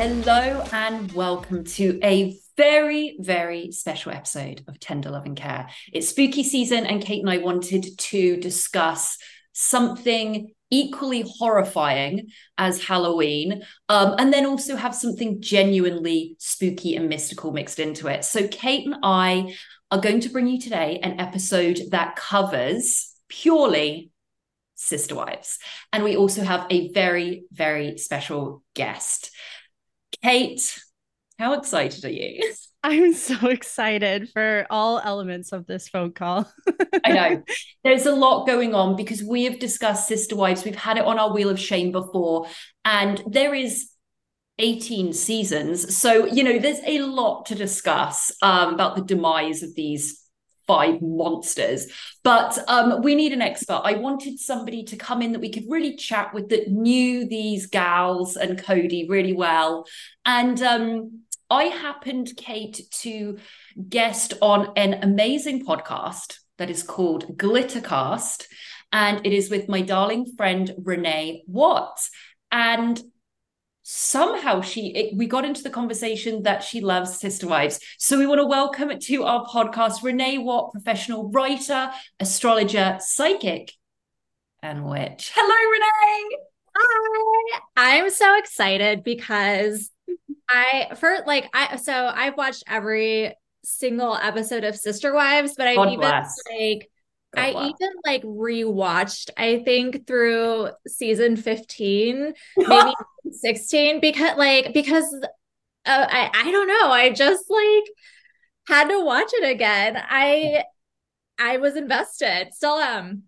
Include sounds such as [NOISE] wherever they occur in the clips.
Hello and welcome to a very, very special episode of Tender Loving Care. It's spooky season, and Kate and I wanted to discuss something equally horrifying as Halloween, um, and then also have something genuinely spooky and mystical mixed into it. So, Kate and I are going to bring you today an episode that covers purely Sister Wives. And we also have a very, very special guest. Kate, how excited are you? [LAUGHS] I'm so excited for all elements of this phone call. I know. [LAUGHS] There's a lot going on because we have discussed Sister Wives. We've had it on our Wheel of Shame before, and there is 18 seasons. So, you know, there's a lot to discuss um, about the demise of these five monsters. But um, we need an expert. I wanted somebody to come in that we could really chat with that knew these gals and Kody really well. And um, I happened, Kate, to guest on an amazing podcast that is called Glittercast. And it is with my darling friend Renee Watts. And somehow she it, we got into the conversation that she loves sister wives. So we want to welcome to our podcast renee watt professional writer astrologer psychic and witch. Hello renee! Hi! I'm so excited because i for like i so i've watched every single episode of sister wives but God even bless. like God I bless. even like rewatched, I think through season 15, [LAUGHS] maybe 16, because like because uh, I I don't know, I just like had to watch it again. I I was invested, still am.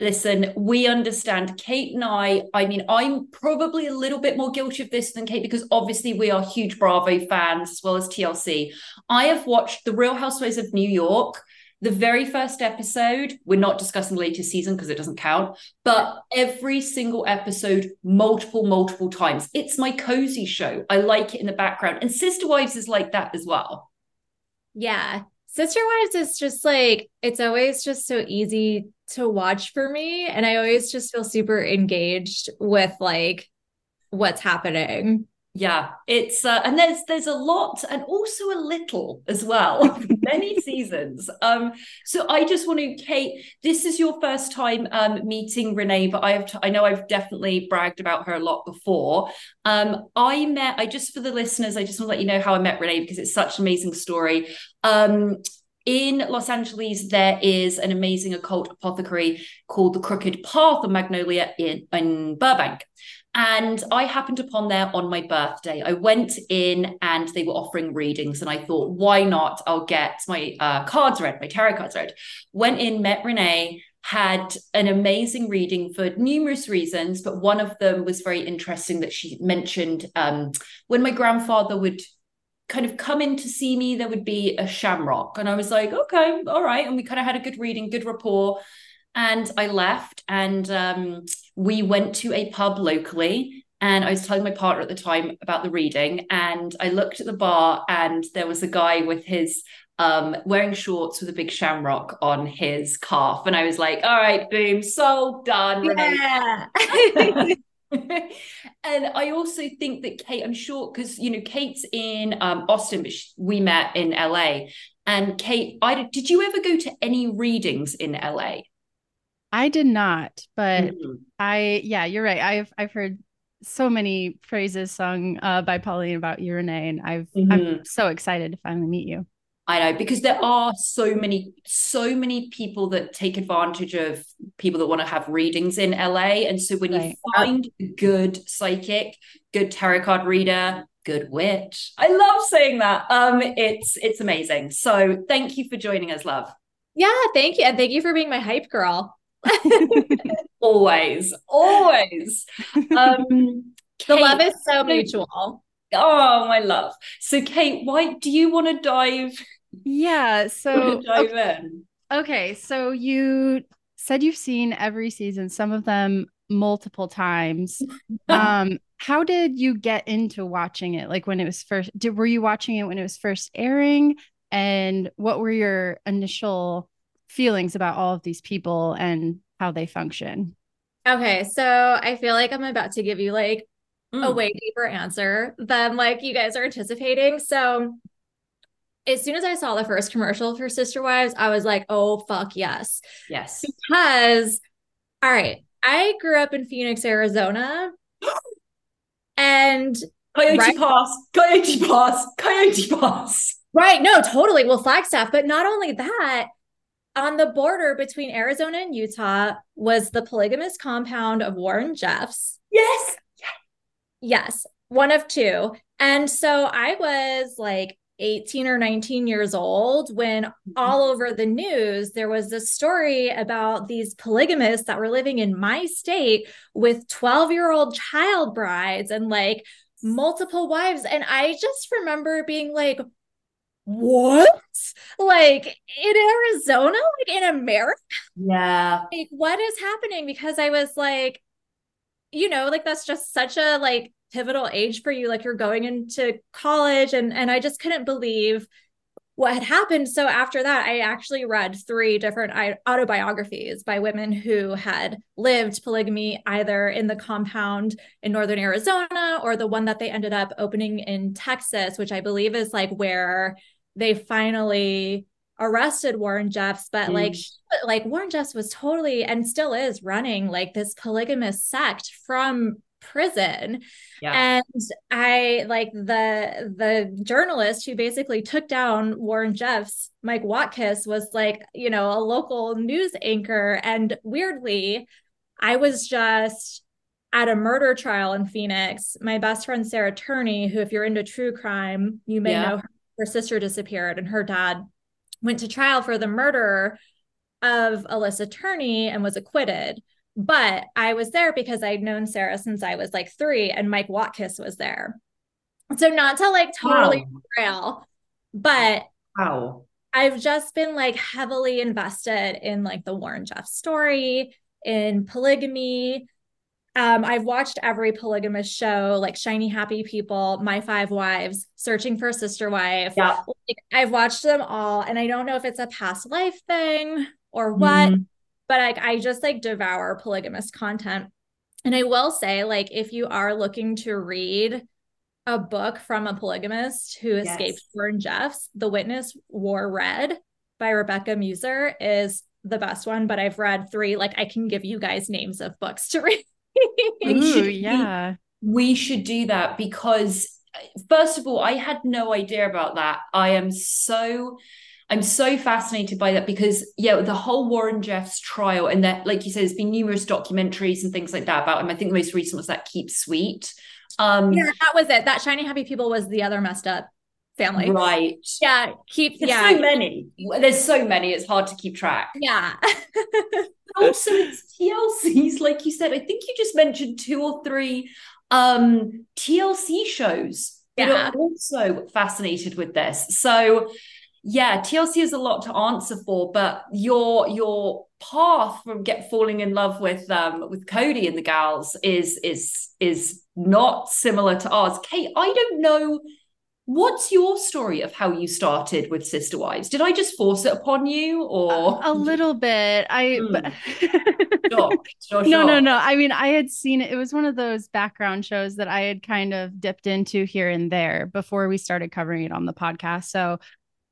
Listen, we understand. Kate and I, I mean, I'm probably a little bit more guilty of this than Kate because obviously we are huge Bravo fans as well as TLC. I have watched The Real Housewives of New York. The very first episode, we're not discussing the latest season because it doesn't count, but every single episode, multiple, multiple times. It's my cozy show. I like it in the background. And Sister Wives is like that as well. Yeah. Sister Wives is just like it's always just so easy to watch for me and I always just feel super engaged with like what's happening. Yeah, it's uh, and there's there's a lot and also a little as well. [LAUGHS] Many [LAUGHS] seasons. Um, so I just want to, Kate. This is your first time um meeting Renee, but I have t- I know I've definitely bragged about her a lot before. Um, I met I just for the listeners, I just want to let you know how I met Renee because it's such an amazing story. Um, in Los Angeles, there is an amazing occult apothecary called the Crooked Path of Magnolia in, in Burbank. And I happened upon there on my birthday. I went in and they were offering readings, and I thought, why not? I'll get my uh, cards read, my tarot cards read. Went in, met Renee, had an amazing reading for numerous reasons, but one of them was very interesting that she mentioned um, when my grandfather would kind of come in to see me, there would be a shamrock. And I was like, okay, all right. And we kind of had a good reading, good rapport. And I left and um, we went to a pub locally. And I was telling my partner at the time about the reading. And I looked at the bar and there was a guy with his um, wearing shorts with a big shamrock on his calf. And I was like, all right, boom, so done. Yeah. [LAUGHS] and I also think that Kate, I'm sure, because you know, Kate's in um, Austin, but she, we met in LA. And Kate, I did you ever go to any readings in LA? I did not, but mm-hmm. I yeah, you're right. I've I've heard so many phrases sung uh, by Pauline about you, Renee, and I've mm-hmm. I'm so excited to finally meet you. I know because there are so many, so many people that take advantage of people that want to have readings in LA. And so when right. you find a good psychic, good tarot card reader, good witch, I love saying that. Um, it's it's amazing. So thank you for joining us, love. Yeah, thank you, and thank you for being my hype girl. [LAUGHS] always, always. Um, the love is so mutual. Oh, my love. So, Kate, why do you want to dive yeah. So dive okay. in. Okay. So you said you've seen every season, some of them multiple times. [LAUGHS] um, how did you get into watching it? Like when it was first did were you watching it when it was first airing? And what were your initial feelings about all of these people and how they function? Okay, so I feel like I'm about to give you like mm. a way deeper answer than like you guys are anticipating. So as soon as I saw the first commercial for Sister Wives, I was like, oh, fuck yes. Yes. Because, all right, I grew up in Phoenix, Arizona. [GASPS] and Coyote right, Pass, Coyote Pass, Coyote Pass. Right. No, totally. Well, Flagstaff. But not only that, on the border between Arizona and Utah was the polygamous compound of Warren Jeffs. Yes. Yes. One of two. And so I was like 18 or 19 years old when mm-hmm. all over the news there was this story about these polygamists that were living in my state with 12 year old child brides and like multiple wives and i just remember being like what? Like in arizona? Like in america? Yeah. Like what is happening? Because i was like you know like that's just such a like pivotal age for you. Like you're going into college and and I just couldn't believe what had happened. So after that I actually read three different autobiographies by women who had lived polygamy either in the compound in northern Arizona or the one that they ended up opening in Texas which I believe is like where they finally arrested Warren Jeffs, but mm. like like Warren Jeffs was totally and still is running like this polygamous sect from prison yeah. and i like the the journalist who basically took down warren jeffs mike watkiss was like you know a local news anchor and weirdly i was just at a murder trial in phoenix my best friend sarah turney who if you're into true crime you may yeah. know her, her sister disappeared and her dad went to trial for the murder of alyssa turney and was acquitted but I was there because I'd known Sarah since I was like three, and Mike Watkiss was there. So not to like totally wow. trail, but wow. I've just been like heavily invested in like the Warren Jeff story, in polygamy. Um, I've watched every polygamous show, like Shiny Happy People, My Five Wives, Searching for a Sister Wife. Yeah. Like, I've watched them all, and I don't know if it's a past life thing or what. Mm-hmm but I, I just like devour polygamous content. And I will say, like, if you are looking to read a book from a polygamist who yes. escaped Warren Jeffs, The Witness Wore Red by Rebecca Musser is the best one. But I've read three. Like, I can give you guys names of books to [LAUGHS] read. Ooh, [LAUGHS] yeah. We should do that because, first of all, I had no idea about that. I am so I'm so fascinated by that because yeah, the whole Warren Jeffs trial and that, like you said, there's been numerous documentaries and things like that about him. I think the most recent was that Keep Sweet. Um, yeah, that was it. That Shiny Happy People was the other messed up family. Right. Yeah. Keep There's yeah. so many. There's so many, it's hard to keep track. Yeah. also it's TLCs, like you said. I think you just mentioned two or three um TLC shows that yeah. are also fascinated with this. So yeah, TLC is a lot to answer for, but your your path from get falling in love with um with Kody and the gals is is is not similar to ours. Kate, I don't know What's your story of how you started with Sister Wives? Did I just force it upon you or a, a little bit? I mm. [LAUGHS] No, no, no. I mean, I had seen it. It was one of those background shows that I had kind of dipped into here and there before we started covering it on the podcast. So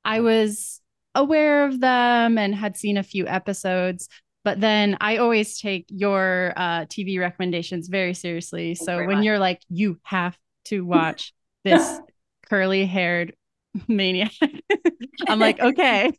I was aware of them and had seen a few episodes. But then I always take your uh, TV recommendations very seriously. So when much. you're like, you have to [LAUGHS] watch this curly haired [LAUGHS] maniac. [LAUGHS] I'm like, okay.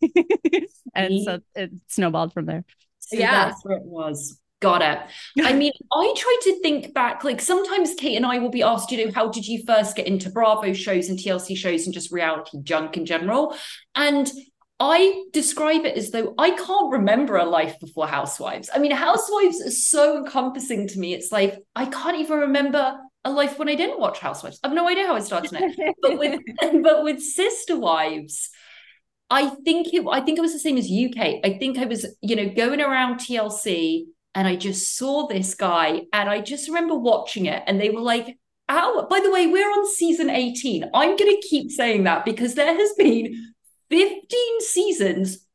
[LAUGHS] and so it snowballed from there. So yeah, that's where it was. Got it. I mean, I try to think back, like sometimes Kate and I will be asked, you know, how did you first get into Bravo shows and TLC shows and just reality junk in general? And I describe it as though I can't remember a life before Housewives. I mean, Housewives is so encompassing to me. It's like I can't even remember a life when I didn't watch Housewives. I've no idea how it started it. [LAUGHS] but with [LAUGHS] but with Sister Wives, I think it I think it was the same as UK. I think I was, you know, going around TLC and I just saw this guy and I just remember watching it and they were like, "Ow, by the way, we're on season 18." I'm going to keep saying that because there has been 15 seasons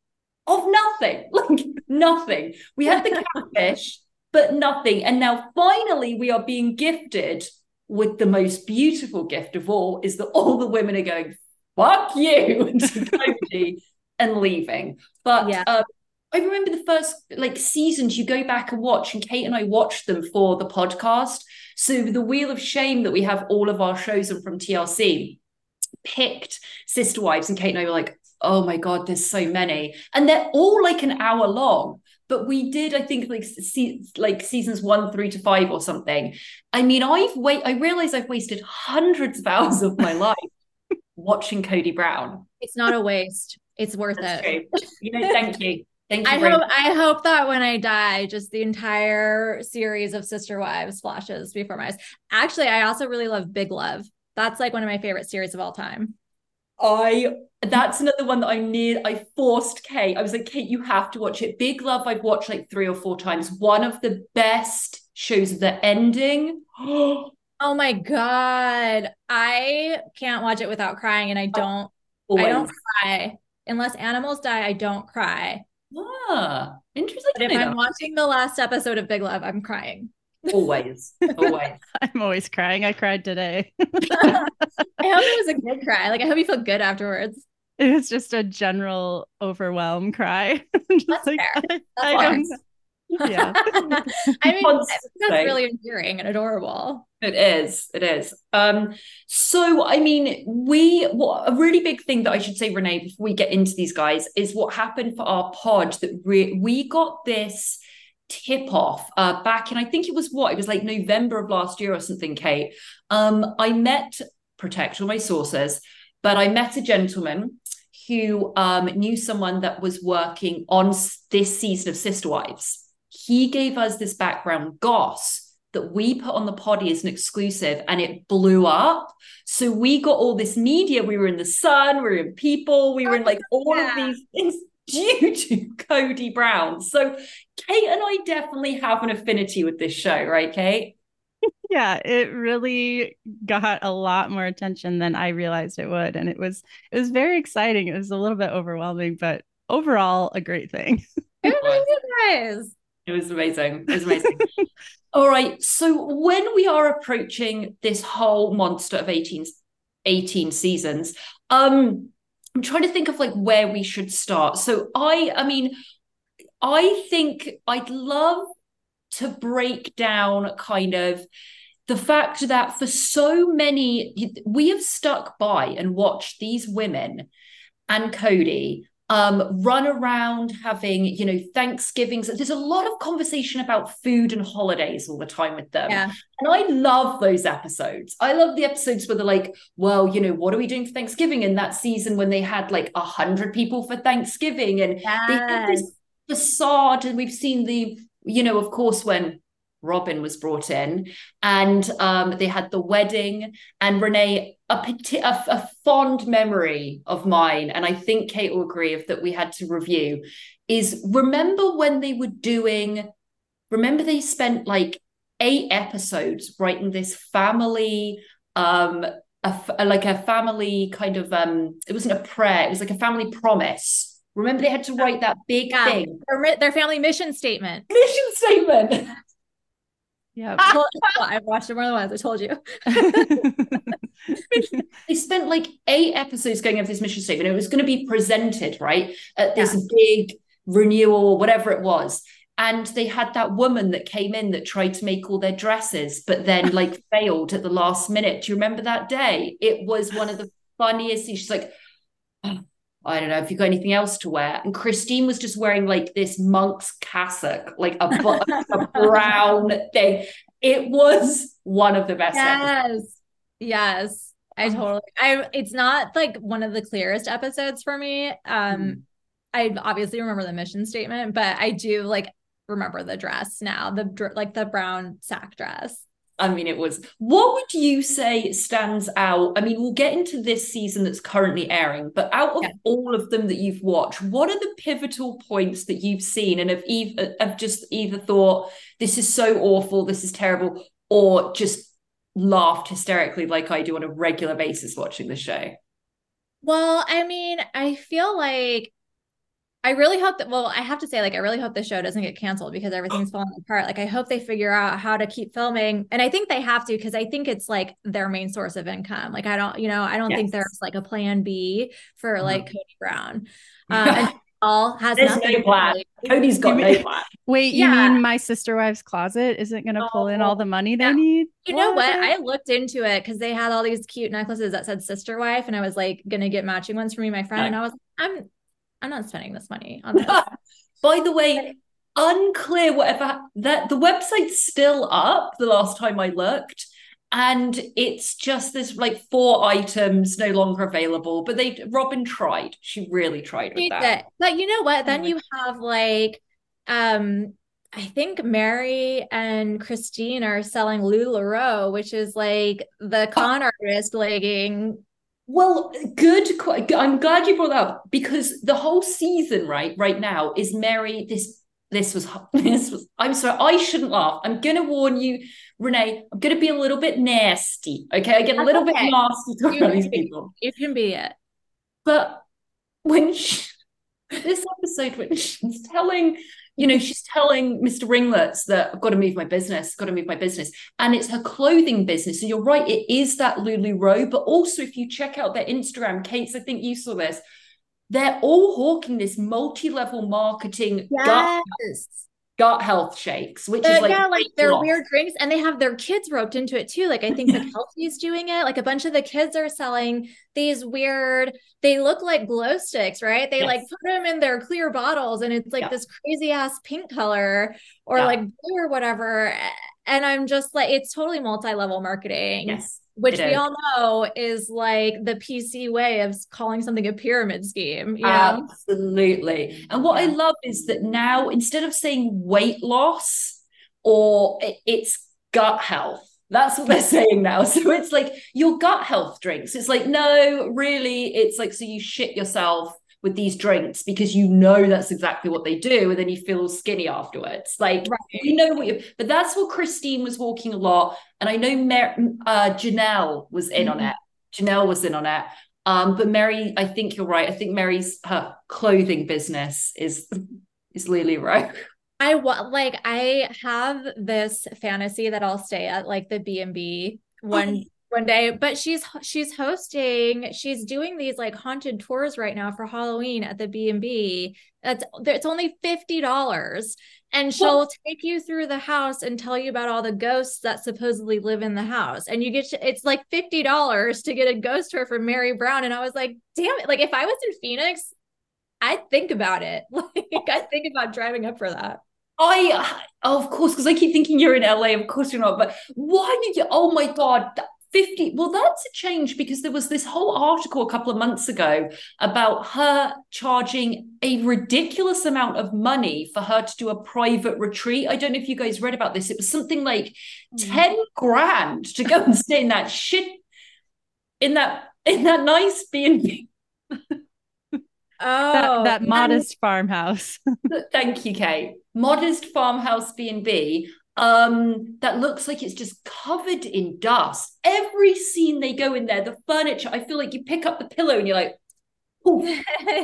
of nothing. [LAUGHS] Like nothing. We had the catfish but nothing. And now finally we are being gifted with the most beautiful gift of all is that all the women are going, fuck you [LAUGHS] to Kody and leaving. But yeah. Um, I remember the first like seasons you go back and watch, and Kate and I watched them for the podcast. So the Wheel of Shame that we have all of our shows on from TLC picked Sister Wives, and Kate and I were like, oh my god, there's so many, and they're all like an hour long but we did i think like see like seasons one three to five or something i mean i've wait i realize i've wasted hundreds of hours of my life [LAUGHS] watching kody brown it's not a waste it's worth That's it true. you know thank you Thank you. I hope I hope that when I die, just the entire series of Sister Wives flashes before my eyes. Actually, I also really love Big Love. That's like one of my favorite series of all time. I that's another one that I need. I forced Kate. I was like, Kate, you have to watch it. Big Love, I've watched like three or four times. One of the best shows. The ending. [GASPS] oh my god, I can't watch it without crying, and I don't. Always. I don't cry unless animals die. I don't cry. Ah, interesting. But if I'm watching the last episode of Big Love, I'm crying. Always, always. [LAUGHS] I'm always crying. I cried today. [LAUGHS] I hope it was a good cry. Like I hope you feel good afterwards. It was just a general overwhelm cry. [LAUGHS] That's like, fair. That's I, I don't yeah. I mean, that's really endearing and adorable. It is. It is. Um, so I mean, we what a really big thing that I should say, Renee, before we get into these guys, is what happened for our pod that re- we got this tip off uh, back in I think it was what it was like November of last year or something. Kate, um, I met protect all my sources, but I met a gentleman who um, knew someone that was working on this season of Sister Wives. He gave us this background goss that we put on the poddy as an exclusive and it blew up. So we got all this media. We were in the sun, we were in people, we were in like all yeah. of these things [LAUGHS] due to Kody Brown. So Kate and I definitely have an affinity with this show, right, Kate? [LAUGHS] yeah, it really got a lot more attention than I realized it would. And it was it was very exciting. It was a little bit overwhelming, but overall a great thing. [LAUGHS] It was It was amazing. It was amazing. All right. So when we are approaching this whole monster of 18, 18 seasons, um, I'm trying to think of like where we should start. So I, I mean, I think I'd love to break down kind of the fact that for so many, we have stuck by and watched these women and Kody um, run around having, you know, Thanksgivings. There's a lot of conversation about food and holidays all the time with them. Yeah. And I love those episodes. I love the episodes where they're like, well, you know, what are we doing for Thanksgiving? In that season when they had like a hundred people for Thanksgiving and yes. they had this facade. And we've seen the, you know, of course, when Robin was brought in, and um, they had the wedding. And Renee, a, a, a fond memory of mine, and I think Kate will agree if that we had to review, is remember when they were doing. Remember they spent like eight episodes writing this family um a, like a family kind of um it wasn't a prayer it was like a family promise remember they had to write that big yeah. thing their, their family mission statement mission statement yeah. [LAUGHS] I've watched it more than once i told you. [LAUGHS] [LAUGHS] They spent like eight episodes going over this mission statement. It was going to be presented right at this yeah. big renewal or whatever it was. And they had that woman that came in that tried to make all their dresses but then like failed at the last minute. Do you remember that day? It was one of the funniest she's like oh, I don't know if you got anything else to wear. And Christine was just wearing like this monk's cassock, like a, [LAUGHS] a brown thing. It was one of the best. Yes. Episodes. Yes. I oh. totally I it's not like one of the clearest episodes for me. Um mm. I obviously remember the mission statement, but I do like remember the dress now, the like the brown sack dress. I mean, it was. What would you say stands out? I mean, we'll get into this season that's currently airing, but out of yeah. all of them that you've watched, what are the pivotal points that you've seen and have, either, uh, have just either thought, this is so awful, this is terrible, or just laughed hysterically like I do on a regular basis watching the show? Well, I mean, I feel like I really hope that, well, I have to say, like, I really hope the show doesn't get canceled because everything's [GASPS] falling apart. Like, I hope they figure out how to keep filming. And I think they have to because I think it's like their main source of income. Like, I don't, you know, I don't yes. think there's like a plan B for uh-huh. like Kody Brown. Um, [LAUGHS] and all has There's nothing. No plan. Kody's got no plan. Wait, you yeah. mean my sister wife's closet isn't going to pull in all the money they yeah. need? You what? know what? I looked into it because they had all these cute necklaces that said sister wife, and I was like going to get matching ones for me, my friend, right. and I was, I'm I'm not spending this money on this. [LAUGHS] By the way, unclear whatever that the website's still up the last time I looked. And it's just this like four items no longer available. But they Robin tried. She really tried with that. But you know what? Then you have like um I think Mary and Christine are selling LuLaRoe, which is like the con artist legging well, good. I'm glad you brought that up because the whole season, right, right now, is Mary. This, this was, [LAUGHS] this was. I'm sorry, I shouldn't laugh. I'm gonna warn you, Renee. I'm gonna be a little bit nasty. Okay, I get a little okay. bit nasty talking about these people. You can be it. But when she, [LAUGHS] this episode, when she's telling you know, she's telling Mr. Ringlets that I've got to move my business, got to move my business. And it's her clothing business. So you're right, it is that LuLaRoe. But also, if you check out their Instagram, Kate's, I think you saw this, they're all hawking this multi-level marketing yes. Gut health shakes, which uh, is like yeah, like they're weird drinks, and they have their kids roped into it too. Like I think the [LAUGHS] Kelsey's doing it. Like a bunch of the kids are selling these weird. They look like glow sticks, right? They yes. like put them in their clear bottles, and it's like yeah. this crazy ass pink color or yeah. like blue or whatever. And I'm just like, it's totally multi level marketing. Yes which we all know is like the PC way of calling something a pyramid scheme. Yeah. Absolutely. And what yeah. I love is that now instead of saying weight loss or it's gut health, that's what they're [LAUGHS] saying now. So it's like your gut health drinks. It's like, no, really, it's like, so you shit yourself with these drinks because you know that's exactly what they do and then you feel skinny afterwards. Like right. you know what you but that's what christine was walking a lot and i know Mer- uh, janelle was in mm-hmm. on it. Janelle was in on it. Um, but mary i think you're right. I think mary's her clothing business is is LuLaRoe [LAUGHS] I want like I have this fantasy that I'll stay at like the B and B one one day but she's she's hosting she's doing these like haunted tours right now for halloween at the b&b that's it's only $50 and she'll take you through the house and tell you about all the ghosts that supposedly live in the house and you get to, it's like $50 to get a ghost tour from mary brown and i was like damn it like if i was in phoenix i'd think about it [LAUGHS] like i'd think about driving up for that I, of course, because I keep thinking you're in LA. Of course you're not. But why did you? Oh my God, 50. Well, that's a change because there was this whole article a couple of months ago about her charging a ridiculous amount of money for her to do a private retreat. I don't know if you guys read about this. It was something like mm. 10 grand to go and stay in that shit in that in that nice B&B. Oh, that, that modest farmhouse. [LAUGHS] thank you, Kate. Modest farmhouse B and B um, that looks like it's just covered in dust. Every scene they go in there, the furniture, I feel like you pick up the pillow and you're like,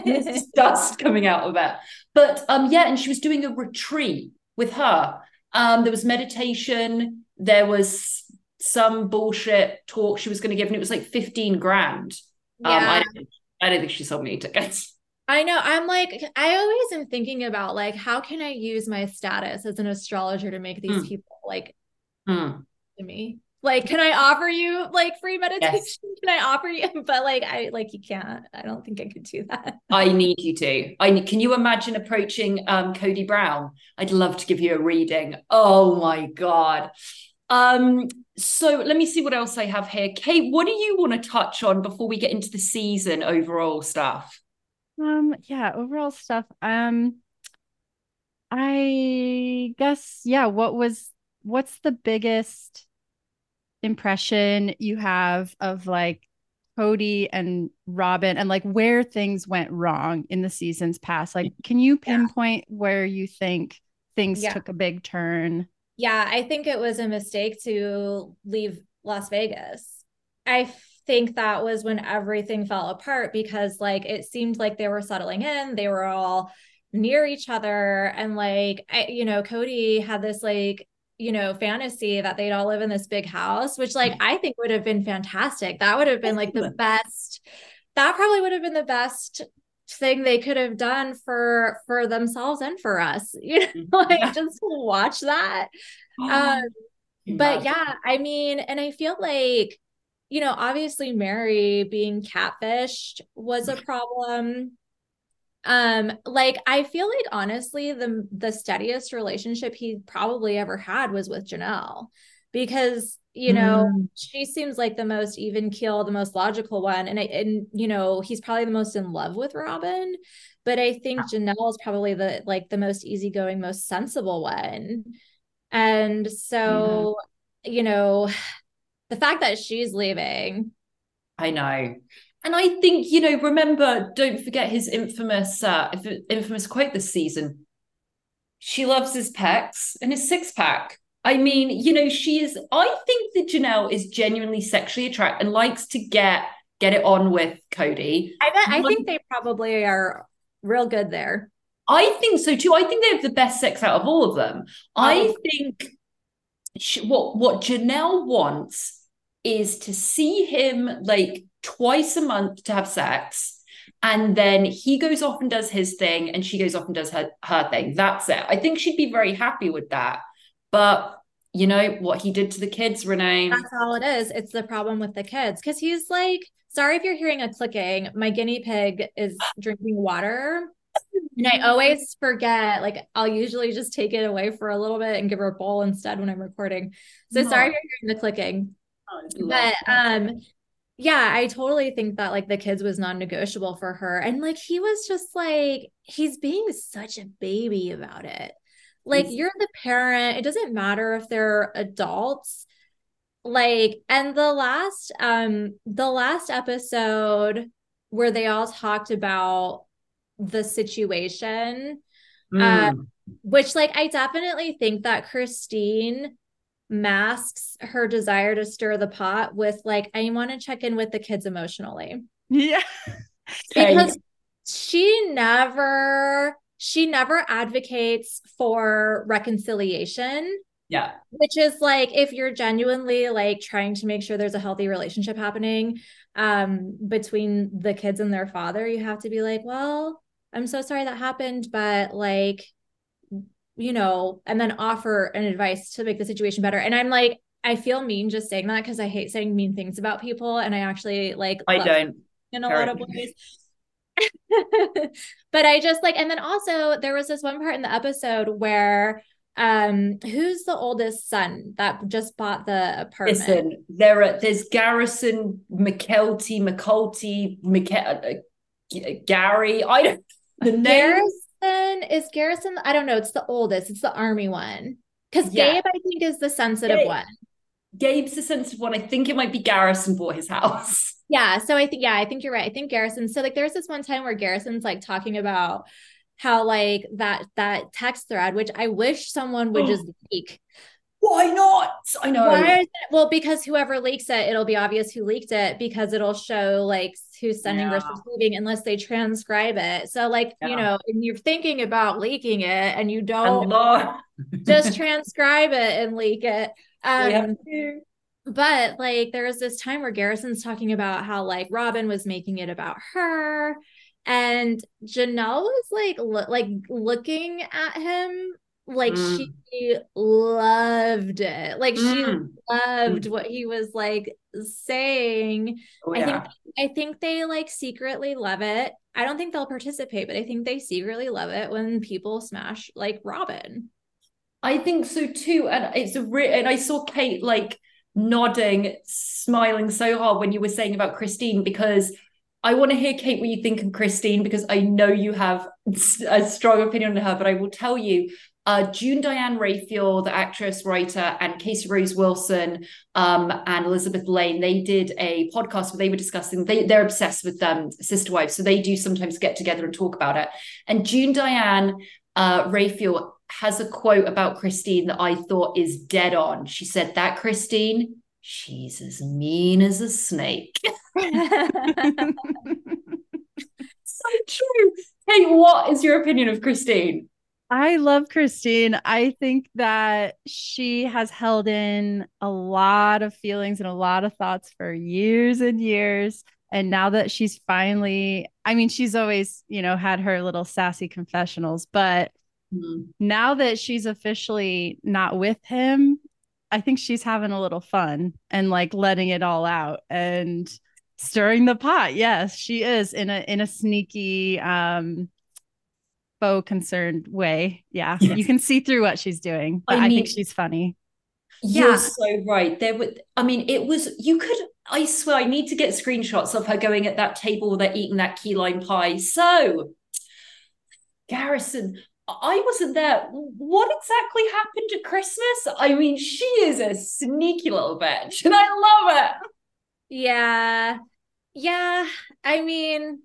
there's [LAUGHS] dust coming out of it. But um, yeah, and she was doing a retreat with her. Um, there was meditation, there was some bullshit talk she was going to give, and it was like 15 grand. Yeah. Um, I, don't, I don't think she sold me tickets. I know. I'm like, I always am thinking about like, how can I use my status as an astrologer to make these mm. people like mm. to me? Like, can I offer you like free meditation? Yes. [LAUGHS] Can I offer you? [LAUGHS] But like, I like you can't. I don't think I could do that. I need you to. I can you imagine approaching um Kody Brown? I'd love to give you a reading. Oh my god. Um, so let me see what else I have here. Kate, what do you want to touch on before we get into the season overall stuff? Um, yeah, overall stuff. Um, I guess, yeah, what was what's the biggest impression you have of like Kody and Robin and like where things went wrong in the seasons past? Like, can you pinpoint yeah. where you think things yeah. took a big turn? Yeah, I think it was a mistake to leave Las Vegas. I think that was when everything fell apart because like it seemed like they were settling in, they were all near each other and like I, you know Kody had this like you know fantasy that they'd all live in this big house which like I think would have been fantastic. That would have been like the best that probably would have been the best thing they could have done for for themselves and for us [LAUGHS] you know mm-hmm. like just watch that um but yeah i mean and i feel like you know, obviously Mary being catfished was a problem. Um, like I feel like honestly, the the steadiest relationship he probably ever had was with Janelle because you know mm. she seems like the most even keel the most logical one and I, and you know he's probably the most in love with robin but i think janelle is probably the like the most easygoing most sensible one and so mm. you know the fact that she's leaving. I know. And I think, you know, remember, don't forget his infamous uh infamous quote this season. She loves his pecs and his six pack. I mean, you know, she is I think that Janelle is genuinely sexually attracted and likes to get get it on with Kody. I bet I think they probably are real good there. I think so too. I think they have the best sex out of all of them. I oh. think she, what what Janelle wants is to see him like twice a month to have sex and then he goes off and does his thing and she goes off and does her her thing. That's it. I think she'd be very happy with that. But you know what he did to the kids renee. That's all it is. It's the problem with the kids. Because he's like sorry if you're hearing a clicking. My guinea pig is drinking water and I always forget, like I'll usually just take it away for a little bit and give her a bowl instead when I'm recording. So no. sorry you're hearing the clicking. Oh, but um yeah, I totally think that like the kids was non-negotiable for her. And like he was just like he's being such a baby about it. Like you're the parent, it doesn't matter if they're adults. Like and the last um the last episode where they all talked about the situation. Mm. Uh, which like I definitely think that Christine masks her desire to stir the pot with like I want to check in with the kids emotionally. Yeah. [LAUGHS] because she never she never advocates for reconciliation. Yeah. Which is like if you're genuinely like trying to make sure there's a healthy relationship happening um between the kids and their father, you have to be like, well, I'm so sorry that happened, but like, you know, and then offer an advice to make the situation better. And I'm like, I feel mean just saying that because I hate saying mean things about people. And I actually like, I don't in a lot of ways. [LAUGHS] but I just like, and then also there was this one part in the episode where Um, who's the oldest son that just bought the apartment? Listen, there are there's Garrison, McKelty, McCulty, McKe- uh, Gary. I don't the name. Garrison is Garrison. I don't know. It's the oldest. It's the army one. Because Yeah. Gabe, I think, is the sensitive Gabe. one. Gabe's the sensitive one. I think it might be Garrison bought his house. [LAUGHS] Yeah. So I think, yeah, I think you're right. I think Garrison. So like there's this one time where Garrison's like talking about how like that that text thread, which I wish someone would just leak. Why not? I know. Why is it? Well, because whoever leaks it, it'll be obvious who leaked it because it'll show like who's sending versus Yeah. receiving unless they transcribe it. So like, you know, and you're thinking about leaking it and you don't just [LAUGHS] transcribe it and leak it. Um to. but like there was this time where Garrison's talking about how like Robin was making it about her and Janelle was like lo- like looking at him like Mm. she loved it like she Mm. loved what he was like saying Oh, I think I think they like secretly love it I don't think they'll participate but I think they secretly love it when people smash like Robin I think so too. And it's a re- and I saw Kate like nodding, smiling so hard when you were saying about Christine because I want to hear Kate what you think of Christine because I know you have a strong opinion on her. But I will tell you, uh, June Diane Raphael, the actress, writer, and Casey Rose Wilson um, and Elizabeth Lane, they did a podcast where they were discussing. They they're obsessed with um, sister wives, so they do sometimes get together and talk about it. And June Diane uh, Raphael has a quote about Christine that I thought is dead on. She said that Christine, she's as mean as a snake. [LAUGHS] [LAUGHS] so true. Hey, what is your opinion of Christine? I love Christine. I think that she has held in a lot of feelings and a lot of thoughts for years and years. And now that she's finally, I mean, she's always, you know, had her little sassy confessionals, but now that she's officially not with him, I think she's having a little fun and like letting it all out and stirring the pot. Yes, she is in a in a sneaky um faux concerned way. Yeah. Yes. You can see through what she's doing. But I I, think she's funny. You're Yeah. so right. There were, I mean, it was, you could, I swear, I need to get screenshots of her going at that table where they're eating that key lime pie. So, Garrison, I wasn't there. What exactly happened at Christmas? I mean, she is a sneaky little bitch, and I love it. Yeah. Yeah. I mean,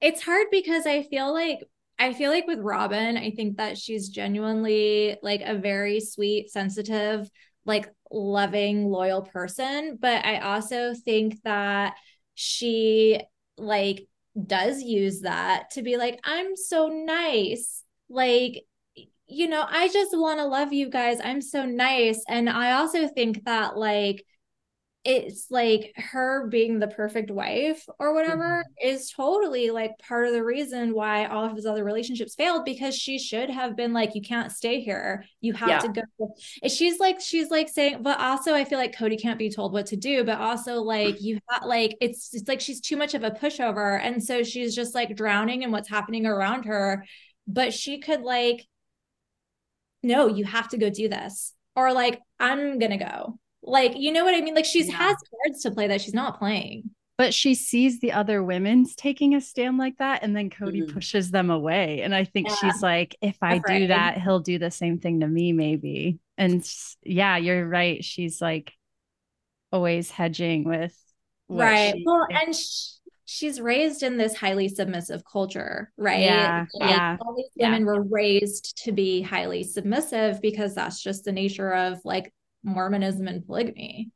it's hard because I feel like I feel like with Robin, I think that she's genuinely like a very sweet, sensitive, like loving, loyal person, but I also think that she like does use that to be like I'm so nice. Like you know, I just want to love you guys. I'm so nice. And I also think that like it's like her being the perfect wife or whatever mm-hmm. is totally like part of the reason why all of his other relationships failed because she should have been like you can't stay here. You have Yeah. to go. And she's like she's like saying but also i feel like kody can't be told what to do but also like you have like it's it's like she's too much of a pushover and so she's just like drowning in what's happening around her but she could like no you have to go do this or like i'm gonna go like you know what i mean like she's Yeah. has cards to play that she's not playing But she sees the other women's taking a stand like that, and then Kody Mhm. pushes them away. And I think Yeah. she's like, if I do that, he'll do the same thing to me, maybe. And yeah, you're right. She's like always hedging with right she well and sh- she's raised in this highly submissive culture right Yeah, Like, yeah, all these yeah. women were raised to be highly submissive because that's just the nature of like mormonism and polygamy.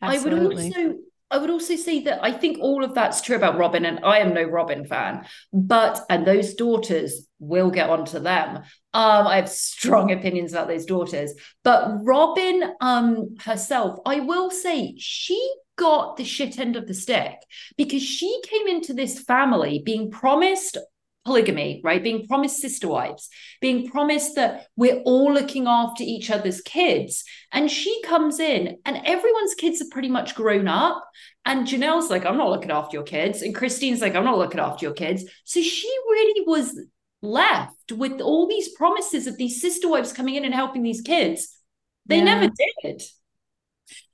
I would also I would also say that I think all of that's true about Robin, and I am no Robin fan, but and those daughters will get onto them. Um, I have strong opinions about those daughters, but Robin um herself, I will say she got the shit end of the stick because she came into this family being promised polygamy, right? Being promised sister wives, being promised that we're all looking after each other's kids. And she comes in, and everyone's kids are pretty much grown up. And Janelle's like, I'm not looking after your kids. And Christine's like, I'm not looking after your kids. So she really was left with all these promises of these sister wives coming in and helping these kids. They Yeah. never did.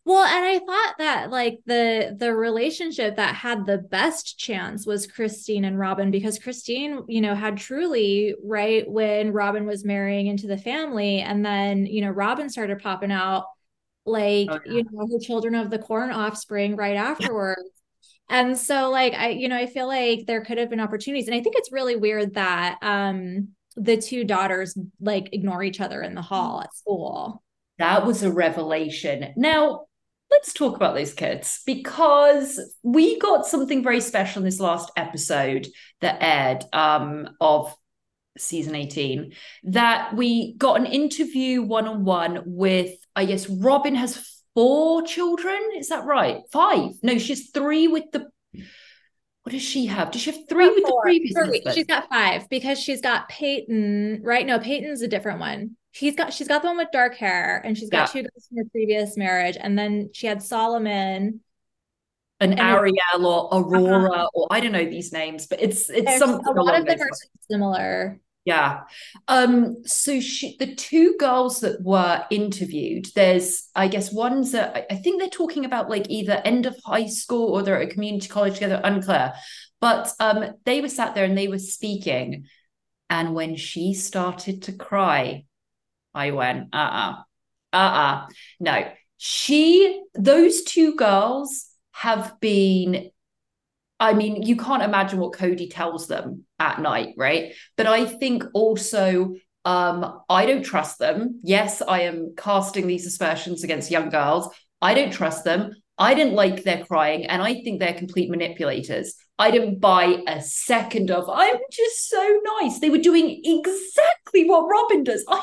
Well, and I thought that like the the relationship that had the best chance was Christine and Robin because Christine, you know, had truly right when Robin was marrying into the family and then, you know, Robin started popping out like, Oh, yeah. you know, her children of the corn offspring right afterwards. And so like I, you know, I feel like there could have been opportunities. And I think it's really weird that um the two daughters like ignore each other in the hall at school. That was a revelation. Now, let's talk about those kids because we got something very special in this last episode that aired um, of season 18 that we got an interview one on one with, I guess, Robyn has four children. Is that right? Five. No, she's three with the. What does she have? Does she have three with the previous Three. She's got five because she's got Peyton, right? No, Peyton's a different one. She's got she's got the one with dark hair, and she's got Yeah. two girls from her previous marriage, and then she had Solomon. An And- Ariel or Aurora or I don't know these names, but it's it's There's- something a lot of them are similar. Yeah. Um, so she, the two girls that were interviewed, there's, I guess, ones that I, I think they're talking about like either end of high school or they're at a community college together, unclear. But um, they were sat there and they were speaking. And when she started to cry, I went, uh-uh, uh-uh. No, she, those two girls have been I mean, you can't imagine what Kody tells them at night, right? But I think also um, I don't trust them. Yes, I am casting these aspersions against young girls. I don't trust them. I didn't like their crying, and I think they're complete manipulators. I didn't buy a second of I'm just so nice. They were doing exactly what Robyn does. I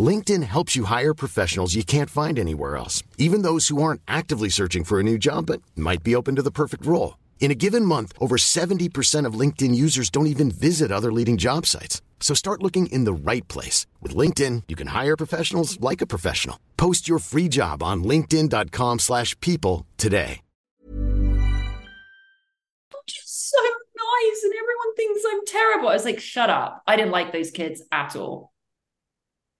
LinkedIn helps you hire professionals you can't find anywhere else, even those who aren't actively searching for a new job but might be open to the perfect role. In a given month, over 70% of LinkedIn users don't even visit other leading job sites. So start looking in the right place. With LinkedIn, you can hire professionals like a professional. Post your free job on linkedin.com slash people today. I'm just so nice, and everyone thinks I'm terrible. I was like, shut up. I didn't like those kids at all.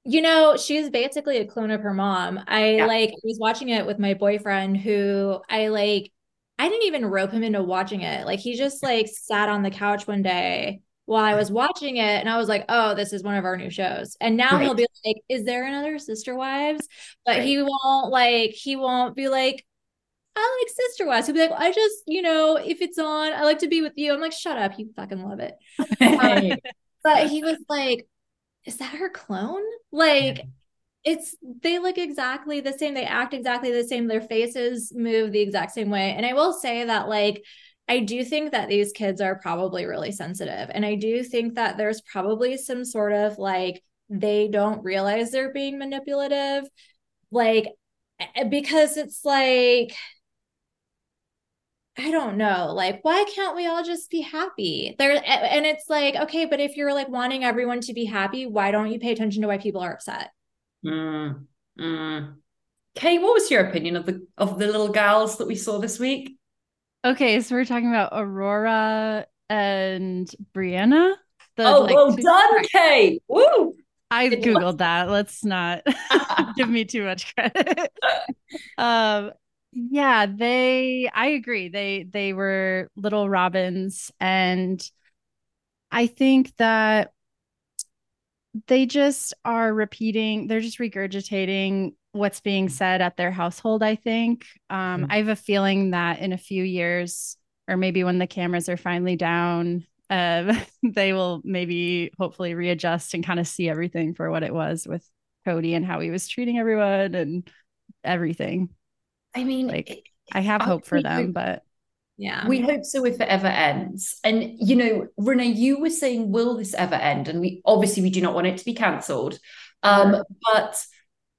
You know, she's basically a clone of her mom. I Yeah. like was watching it with my boyfriend who I like I didn't even rope him into watching it. Like he just like sat on the couch one day while I was [LAUGHS] watching it and I was like, "Oh, this is one of our new shows." And now he'll be like, "Is there another Sister Wives?" But Right. he won't like he won't be like I like Sister Wives. He'll be like, I just, you know, if it's on, I like to be with you. I'm like, shut up, you fucking love it. [LAUGHS] Um, but he was like, is that her clone? Like, it's they look exactly the same. They act exactly the same. Their faces move the exact same way. And I will say that, like, I do think that these kids are probably really sensitive. And I do think that there's probably some sort of like, they don't realize they're being manipulative. Like, eh, because it's like, I don't know. Like, why can't we all just be happy? There and it's like, okay, but if you're like wanting everyone to be happy, why don't you pay attention to why people are upset? Mm, mm. Kay, what was your opinion of the of the little gals that we saw this week? Okay, so we're talking about Aurora and Breanna. The, oh, like, well two- done, Kay. Woo! I googled that. Let's not [LAUGHS] [LAUGHS] give me too much credit. [LAUGHS] um, yeah, they. I agree. They they were little robins, and I think that they just are repeating. They're just regurgitating what's being said at their household, I think. Um, Mhm. I have a feeling that in a few years, or maybe when the cameras are finally down, uh, [LAUGHS] they will maybe hopefully readjust and kind of see everything for what it was with Kody and how he was treating everyone and everything. I mean, Like, it- I have I hope for them, hope- but Yeah. We hope so if it ever ends. And you know, Renee, you were saying, will this ever end? And we obviously we do not want it to be cancelled. Um, but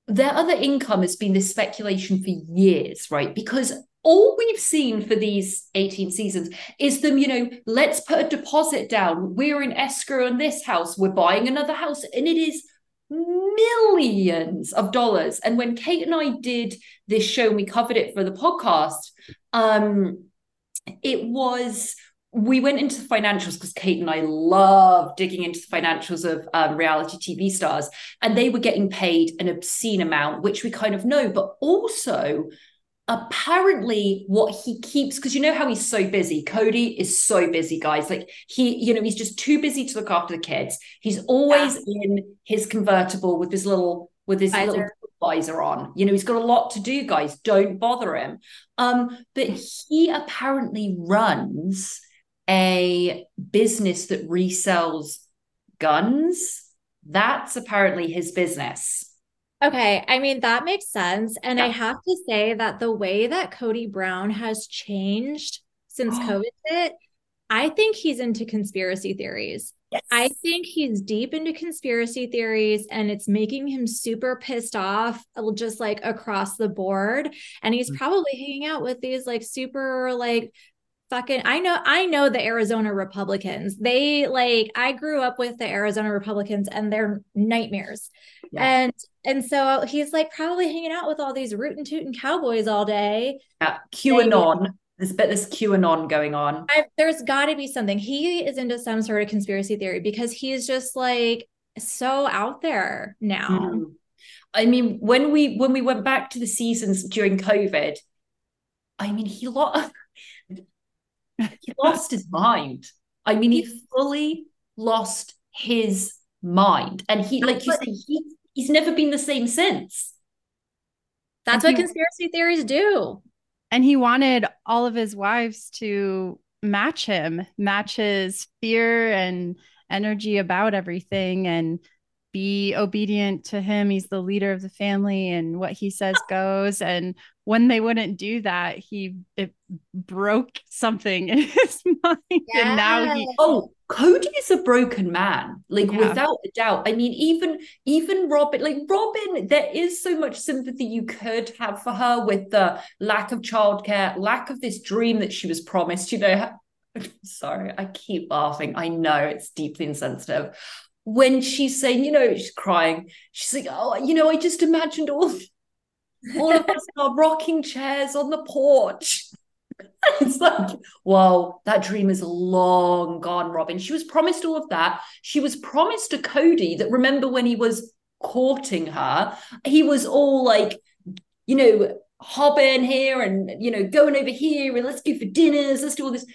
their other income has been this speculation for years, right? Because all we've seen for these 18 seasons is them, you know, let's put a deposit down. We're in escrow in this house, we're buying another house, and it is millions of dollars. And when Kate and I did this show and we covered it for the podcast, um, it was we went into the financials because Kate and I love digging into the financials of um, reality TV stars, and they were getting paid an obscene amount, which we kind of know, but also apparently what he keeps because you know how he's so busy? Kody is so busy guys. Like he you know he's just too busy to look after the kids. He's always in his convertible with his little with his Visor. little visor on. You know he's got a lot to do guys. Don't bother him. Um but he apparently runs a business that resells guns. That's apparently his business Okay, I mean that makes sense. And I have to say that the way that Kody Brown has changed since [GASPS] COVID hit, I think he's into conspiracy theories. yes I think he's deep into conspiracy theories and it's making him super pissed off, uh, just like across the board. And he's Mhm. probably hanging out with these like super like fucking I know I know the Arizona Republicans. They like I grew up with the Arizona Republicans and they're nightmares. Yeah. And and so he's like probably hanging out with all these rootin' tootin' cowboys all day. Yeah, QAnon. There's a bit this QAnon going on. I, there's got to be something. He is into some sort of conspiracy theory because he's just like so out there now. Mm. I mean, when we when we went back to the seasons during COVID, I mean, he lost [LAUGHS] he lost his mind. I mean, he fully lost his mind, and he, like you say, he he's never been the same since. That's And what he- conspiracy theories do. and he wanted all of his wives to match him, match his fear and energy about everything and be obedient to him. He's the leader of the family and what he says oh. goes. And when they wouldn't do that, he it broke something in his [LAUGHS] mind. And now he Oh, Kody is a broken man, like Yeah. without a doubt. I mean, even even Robyn, like Robyn, there is so much sympathy you could have for her with the lack of childcare, lack of this dream that she was promised. You know, [LAUGHS] sorry, I keep laughing. I know it's deeply insensitive. When she's saying, you know, she's crying, she's like, oh, you know, I just imagined all all of us in our rocking chairs on the porch. [LAUGHS] It's like, whoa, that dream is long gone, Robyn. She was promised all of that. She was promised a Kody that remember when he was courting her, he was all like, you know, hobbing here and, you know, going over here and let's go for dinners, let's do all this.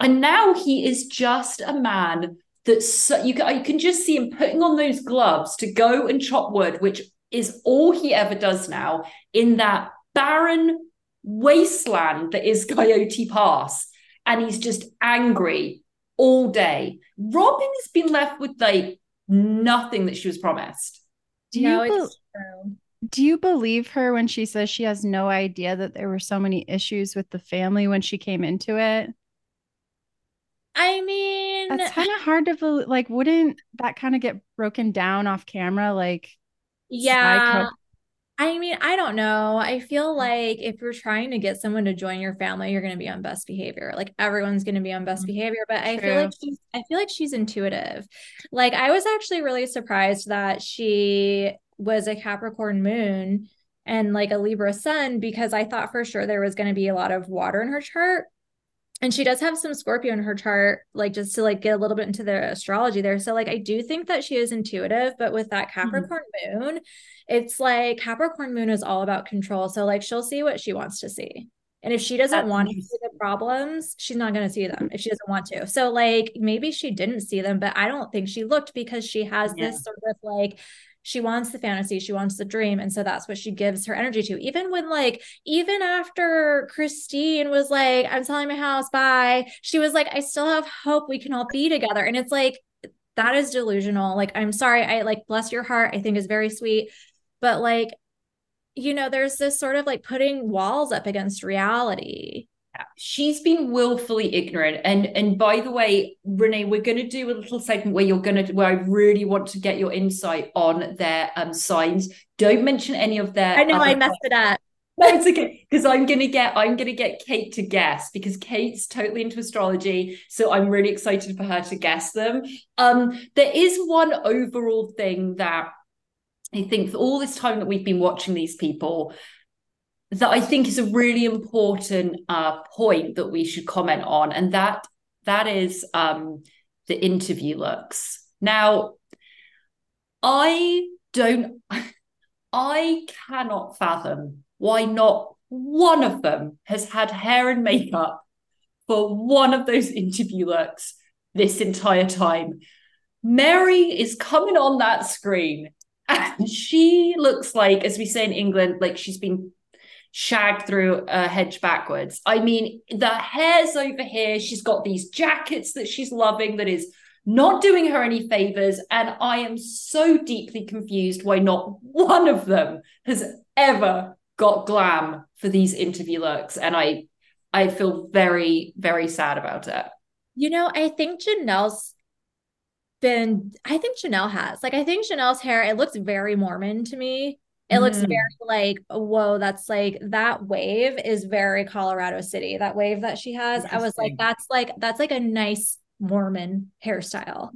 And now he is just a man that so, you can, you can just see him putting on those gloves to go and chop wood, which is all he ever does now in that barren wasteland that is [LAUGHS] Coyote Pass. And he's just angry all day. Robyn has been left with like nothing that she was promised. do you no, true. do you believe her when she says she has no idea that there were so many issues with the family when she came into it? I mean, That's kind of hard to believe. Like, wouldn't that kind of get broken down off camera? Like, yeah. I mean, I don't know. I feel mm. like if you're trying to get someone to join your family, you're going to be on best behavior. Like everyone's going to be on best mm. behavior, but I feel like she's I feel like she's intuitive. Like I was actually really surprised that she was a Capricorn moon and like a Libra sun because I thought for sure there was going to be a lot of water in her chart. And she does have some Scorpio in her chart, like just to like get a little bit into the astrology there. So like I do think that she is intuitive, but with that mm-hmm. Capricorn moon, it's like Capricorn moon is all about control. So like she'll see what she wants to see. And if she doesn't want to see the problems, she's not going to see them if she doesn't want to. So, like, maybe she didn't see them, but I don't think she looked because she has yeah. this sort of like, she wants the fantasy, she wants the dream. And so that's what she gives her energy to. Even when, like, even after Christine was like, I'm selling my house, bye, she was like, I still have hope we can all be together. And it's like, that is delusional. Like, I'm sorry. I like, bless your heart, I think is very sweet. But like, you know, there's this sort of like putting walls up against reality. She's been willfully ignorant. And and by the way, Renee, we're going to do a little segment where you're going to where I really want to get your insight on their um signs. Don't mention any of their. I know I messed it up. [LAUGHS] No, it's okay because I'm gonna get I'm gonna get Kate to guess because Kate's totally into astrology, so I'm really excited for her to guess them. Um, there is one overall thing that I think for all this time that we've been watching these people, that I think is a really important uh, point that we should comment on, and that that is um, the interview looks. Now, I don't, [LAUGHS] I cannot fathom why not one of them has had hair and makeup for one of those interview looks this entire time. Mary is coming on that screen and she looks like, as we say in England, like she's been shagged through a hedge backwards. I mean, the hair's over here. She's got these jackets that she's loving that is not doing her any favors. And I am so deeply confused why not one of them has ever got glam for these interview looks. And I I feel very, very sad about it. You know, I think Janelle's been I think Janelle has. Like I think Janelle's hair, it looks very Mormon to me. It mm. looks very like, whoa, that's like that wave is very Colorado City. That wave that she has. I was like, that's like that's like a nice Mormon hairstyle.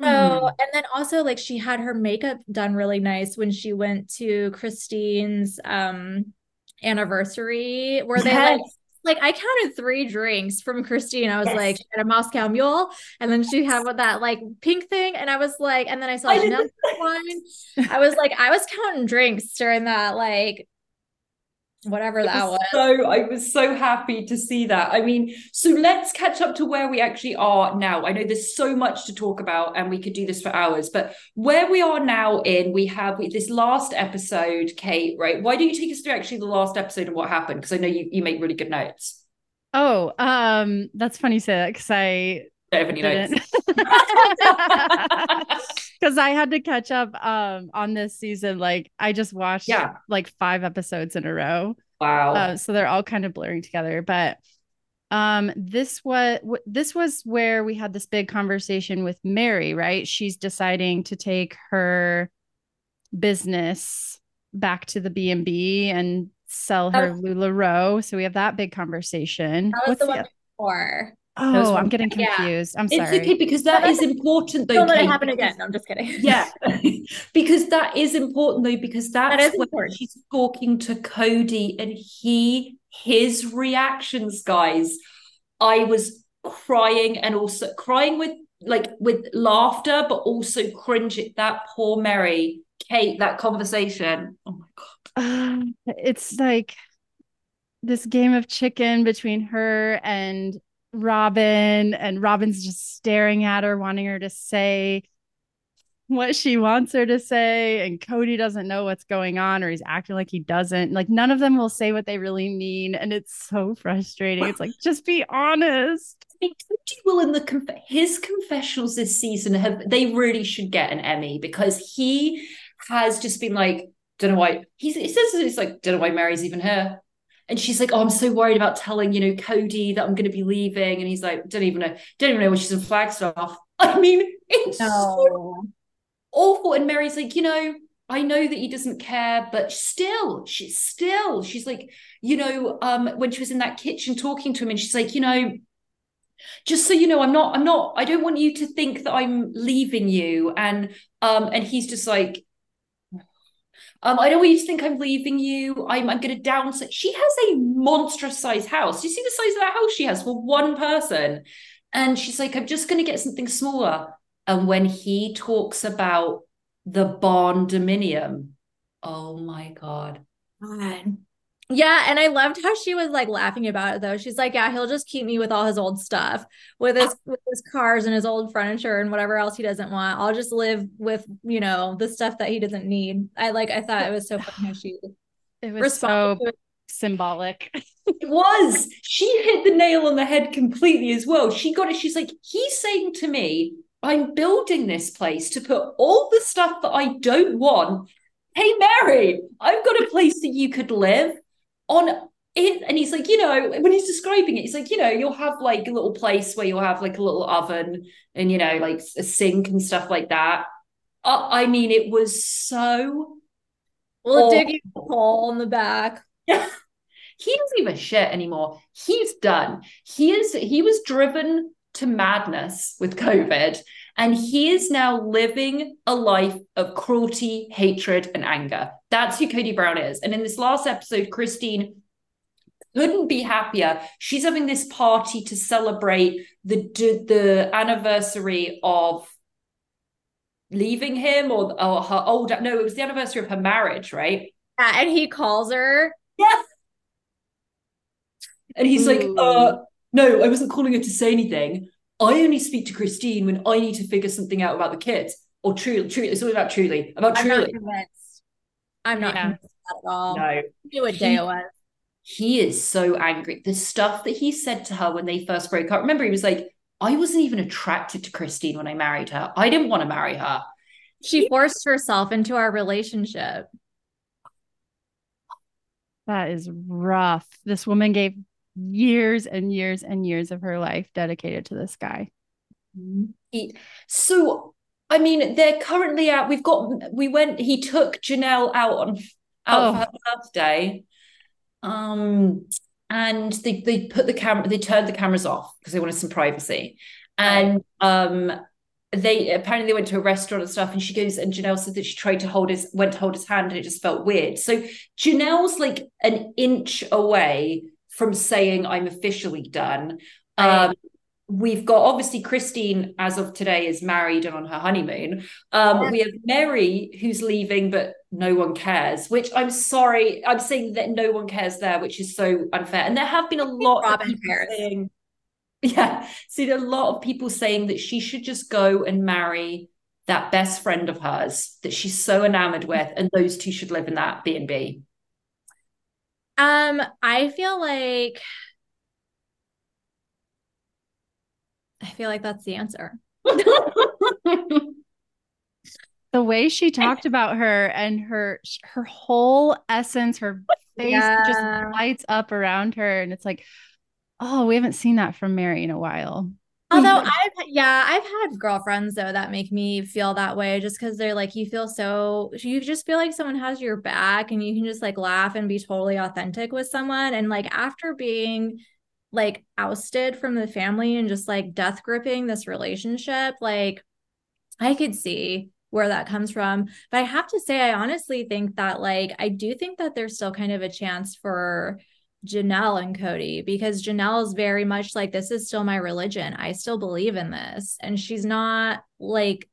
So, and then also like she had her makeup done really nice when she went to Christine's um anniversary where they yes. like like I counted three drinks from Christine. I was yes. like, she had a Moscow Mule, and then she had that like pink thing, and I was like, and then I saw I Janelle wine. I was like, I was counting drinks during that like whatever that was, was. So I was so happy to see that. I mean, so let's catch up to where we actually are now. I know there's so much to talk about, and we could do this for hours, but where we are now in, we have this last episode, Kate, right? Why don't you take us through actually the last episode and what happened? Because I know you you make really good notes. Oh, um, that's funny you say that because I don't have any notes. [LAUGHS] [LAUGHS] Because I had to catch up um on this season. Like I just watched yeah. like five episodes in a row. Wow. Uh, so they're all kind of blurring together. But um this was this was where we had this big conversation with Mary, right? She's deciding to take her business back to the B&B and sell her oh. LuLaRoe. So we have that big conversation. That was What's the one the, before. Oh, I'm getting confused. Yeah. I'm sorry. It's okay because that is important though. Don't let it happen again. No, I'm just kidding. [LAUGHS] Yeah. [LAUGHS] because that is important though, because that's that is when important. she's talking to Kody and he his reactions, guys. I was crying and also crying with like with laughter, but also cringe at that poor Mary, Kate, that conversation. Oh my god. Uh, [SIGHS] it's like this game of chicken between her and Robyn, and Robyn's just staring at her, wanting her to say what she wants her to say. And Kody doesn't know what's going on, or he's acting like he doesn't. Like, none of them will say what they really mean. And it's so frustrating. It's like, just be honest. I will in the conf- his confessionals this season have they really should get an Emmy because he has just been like, don't know why he's he says it's like, don't know why Mary's even here and she's like, "Oh, I'm so worried about telling you know Kody that I'm going to be leaving," and he's like, "Don't even know, don't even know when she's in Flagstaff." [LAUGHS] I mean, it's no. so awful. And Mary's like, you know, I know that he doesn't care, but still, she's still, she's like, you know, um, when she was in that kitchen talking to him, and she's like, you know, just so you know, I'm not, I'm not, I don't want you to think that I'm leaving you. And um, and he's just like, um, I don't want you to think I'm leaving you. I'm, I'm going to downsize. She has a monstrous size house. You see the size of that house she has for one person? And she's like, I'm just going to get something smaller. And when he talks about the barndominium, oh my God. God. Yeah, and I loved how she was like laughing about it though. She's like, "Yeah, he'll just keep me with all his old stuff, with his with his cars and his old furniture and whatever else he doesn't want. I'll just live with, you know, the stuff that he doesn't need." I like I thought it was so funny how she it was so symbolic. [LAUGHS] it was. She hit the nail on the head completely as well. She got it. She's like, he's saying to me, I'm building this place to put all the stuff that I don't want. Hey, Mary, I've got a place that you could live on it. And he's like, you know, when he's describing it, he's like, you know, you'll have like a little place where you'll have like a little oven and, you know, like a sink and stuff like that. Uh, I mean, it was so. Well, digging a hole in the back. Yeah. [LAUGHS] he doesn't give a shit anymore. He's done. He is he was driven to madness with COVID. And he is now living a life of cruelty, hatred, and anger. That's who Kody Brown is. And in this last episode, Christine couldn't be happier. She's having this party to celebrate the the anniversary of leaving him or, or her old no, it was the anniversary of her marriage, right? Yeah, and he calls her. Yeah. And he's Ooh. like, uh, no, I wasn't calling her to say anything. I only speak to Christine when I need to figure something out about the kids. Or truly, truly, it's all about truly. About I'm truly. Not convinced. I'm not yeah. convinced at all. No. Do a day away. He is so angry. The stuff that he said to her when they first broke up. Remember, he was like, I wasn't even attracted to Christine when I married her. I didn't want to marry her. She he- forced herself into our relationship. That is rough. This woman gave years and years and years of her life dedicated to this guy. So, I mean, they're currently out. We've got, we went, he took Janelle out on, out oh. for her birthday. Um, and they, they put the camera, they turned the cameras off because they wanted some privacy. And, um, they apparently they went to a restaurant and stuff and she goes and Janelle said that she tried to hold his went to hold his hand and it just felt weird. So Janelle's like an inch away from saying I'm officially done. Um, we've got obviously Christine, as of today, is married and on her honeymoon. Um, we have Mary, who's leaving, but no one cares, which I'm sorry, I'm saying that no one cares there, which is so unfair. And there have been a lot Robyn of people saying, yeah, seen a lot of people saying that she should just go and marry that best friend of hers that she's so enamored with, and those two should live in that B and B. Um, I feel like I feel like that's the answer. [LAUGHS] the way she talked about her and her her whole essence, her face yeah. just lights up around her, and it's like, oh, we haven't seen that from Mary in a while. Although [LAUGHS] I've yeah, I've had girlfriends though that make me feel that way just because they're like you feel so you just feel like someone has your back and you can just like laugh and be totally authentic with someone. And like after being like ousted from the family and just like death gripping this relationship, like I could see where that comes from. But I have to say, I honestly think that like I do think that there's still kind of a chance for Janelle and Kody because Janelle is very much like, this is still my religion. I still believe in this. And she's not like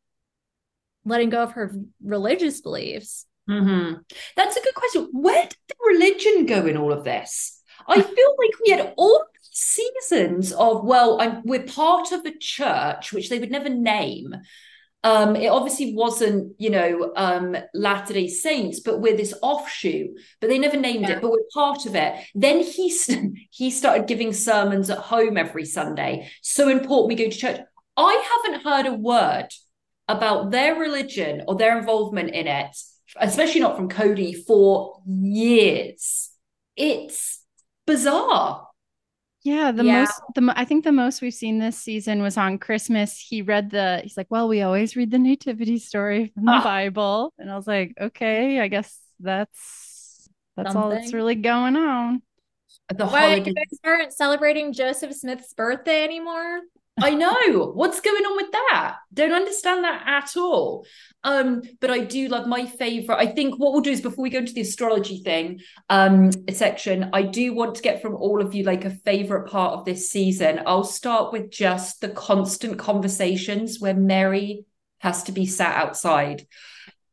letting go of her religious beliefs. Mm-hmm. That's a good question. Where did the religion go in all of this? I feel like we had all seasons of, well, I'm, we're part of a church, which they would never name. Um, it obviously wasn't, you know, um, Latter Day Saints, but we're this offshoot. But they never named yeah. it, but we're part of it. Then he st- [LAUGHS] he started giving sermons at home every Sunday. So important we go to church. I haven't heard a word about their religion or their involvement in it, especially not from Kody, for years. It's bizarre. Yeah, the yeah. most the I think the most we've seen this season was on Christmas. He read the he's like, "Well, we always read the nativity story from the ah. Bible." And I was like, "Okay, I guess that's that's Something. all that's really going on." The Why you guys aren't celebrating Joseph Smith's birthday anymore? I know. What's going on with that? Don't understand that at all. Um, but I do love my favorite. I think what we'll do is before we go into the astrology thing um section, I do want to get from all of you like a favorite part of this season. I'll start with just the constant conversations where Mary has to be sat outside.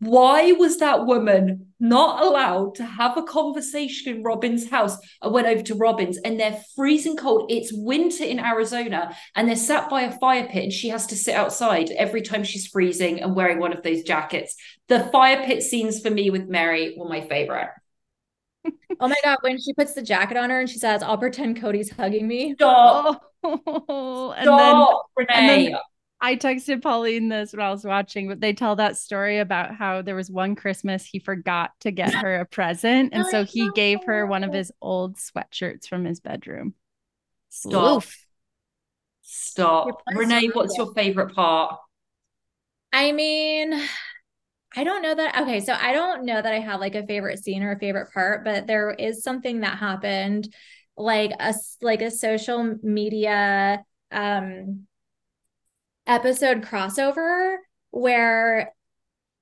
Why was that woman not allowed to have a conversation in Robyn's house? I went over to Robyn's and they're freezing cold. It's winter in Arizona and they're sat by a fire pit and she has to sit outside every time she's freezing and wearing one of those jackets. The fire pit scenes for me with Mary were my favorite. [LAUGHS] oh my god, when she puts the jacket on her and she says, "I'll pretend Kody's hugging me." Stop. [LAUGHS] Oh, and Stop, then, Renee. and then I texted Pauline this when I was watching, but they tell that story about how there was one Christmas he forgot to get her a present. And so he gave her one of his old sweatshirts from his bedroom. Stop. Oof. Stop. Your Renee, what's your favorite part? I mean, I don't know that. Okay, so I don't know that I have like a favorite scene or a favorite part, but there is something that happened, like a s- like a social media um episode crossover where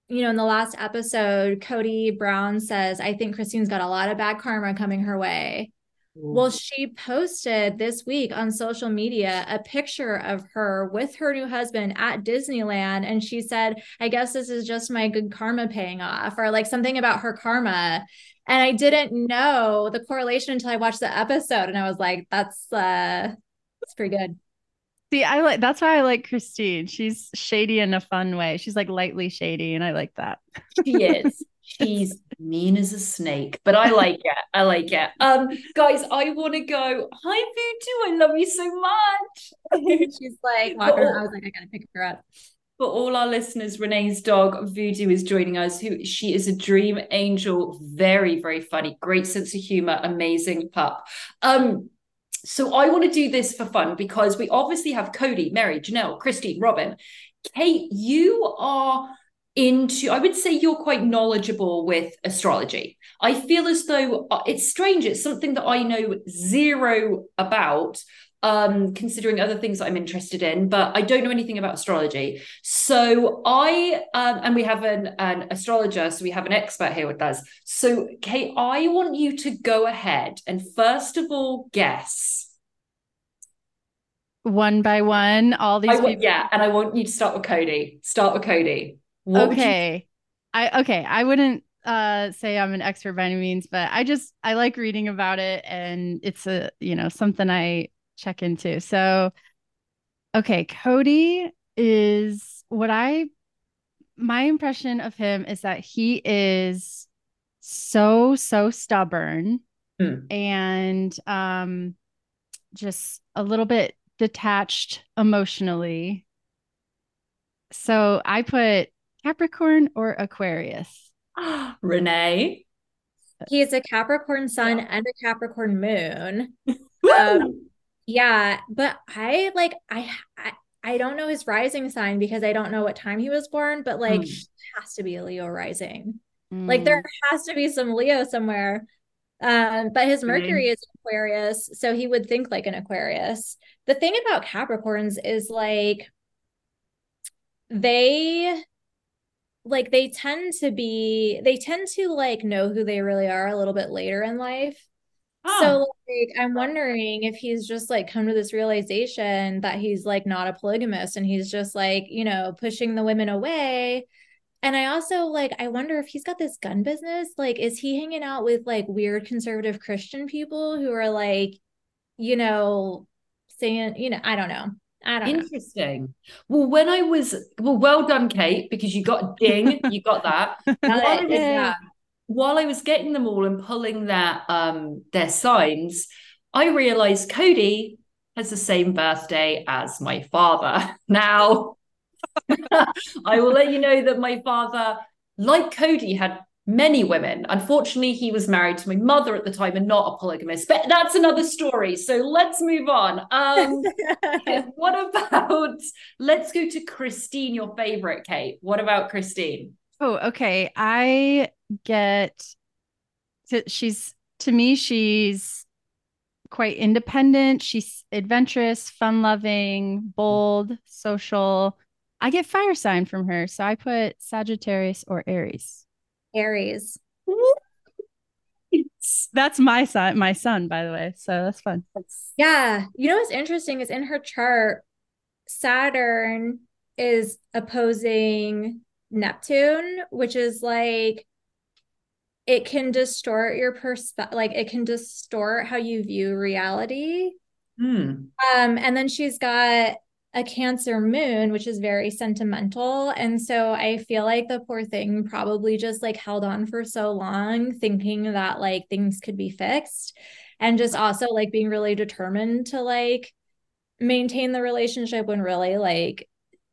you know in the last episode Kody Brown says I think Christine's got a lot of bad karma coming her way. Well, she posted this week on social media a picture of her with her new husband at Disneyland. And she said, I guess this is just my good karma paying off, or like something about her karma. And I didn't know the correlation until I watched the episode. And I was like, that's uh it's pretty good. See, I like that's why I like Christine. She's shady in a fun way. She's like lightly shady, and I like that. She is. She's mean as a snake, but I like it. I like it. Um, guys, I want to go. Hi, Voodoo. I love you so much. [LAUGHS] She's like walking around. I was like, I gotta pick her up. For all our listeners, Renee's dog Voodoo is joining us. Who she is a dream angel, very very funny, great sense of humor, amazing pup. Um, so I want to do this for fun because we obviously have Kody, Mary, Janelle, Christine, Robyn, Kate. You are into. I would say you're quite knowledgeable with astrology. I feel as though uh, it's strange. It's something that I know zero about um considering other things that i'm interested in but i don't know anything about astrology so i um and we have an an astrologer so we have an expert here with us so kate i want you to go ahead and first of all guess One by one, all these want, people. yeah and i want you to start with kody start with kody What would you- okay. I okay. I wouldn't uh say I'm an expert by any means, but I just I like reading about it and it's a you know something I check into. So okay, Kody is what I my impression of him is that he is so so stubborn Hmm. and um just a little bit detached emotionally. So I put Capricorn or Aquarius. [GASPS] renee He is a Capricorn sun and a Capricorn moon. Um, yeah, but I like I, I I don't know his rising sign because I don't know what time he was born, but like he has to be a Leo rising. Like there Mm. has to be some Leo somewhere. Um, but his Mercury is Aquarius, so he would think like an Aquarius. The thing about Capricorns is like they like they tend to be they tend to like know who they really are a little bit later in life. Oh. So like I'm wondering if he's just like come to this realization that he's like not a polygamist and he's just like, you know, pushing the women away. And I also like I wonder if he's got this gun business. Like, is he hanging out with like weird conservative Christian people who are like, you know, saying, you know, I don't know. I don't know. Interesting. Well, when I was well, well done, Kate, because you got ding, you got that. [LAUGHS] Now While I was- While I was getting them all and pulling their um their signs, I realized Kody has the same birthday as my father. [LAUGHS] Now, [LAUGHS] I will let you know that my father, like Kody, had many women. Unfortunately, he was married to my mother at the time and not a polygamist. But that's another story. So let's move on. Um, [LAUGHS] what about let's go to Christine, your favorite, Kate. What about Christine? Oh, okay. I get to, she's to me, she's quite independent. She's adventurous, fun loving, bold, social. I get fire sign from her. So I put Sagittarius or Aries. Aries. [LAUGHS] That's my son, my son, by the way. So that's fun. Yeah. You know what's interesting is in her chart, Saturn is opposing Neptune, which is like it can distort your perspective, like it can distort how you view reality. Hmm. Um, and then she's got a Cancer moon, which is very sentimental. And so I feel like the poor thing probably just like held on for so long, thinking that like things could be fixed. And just also like being really determined to like maintain the relationship when really like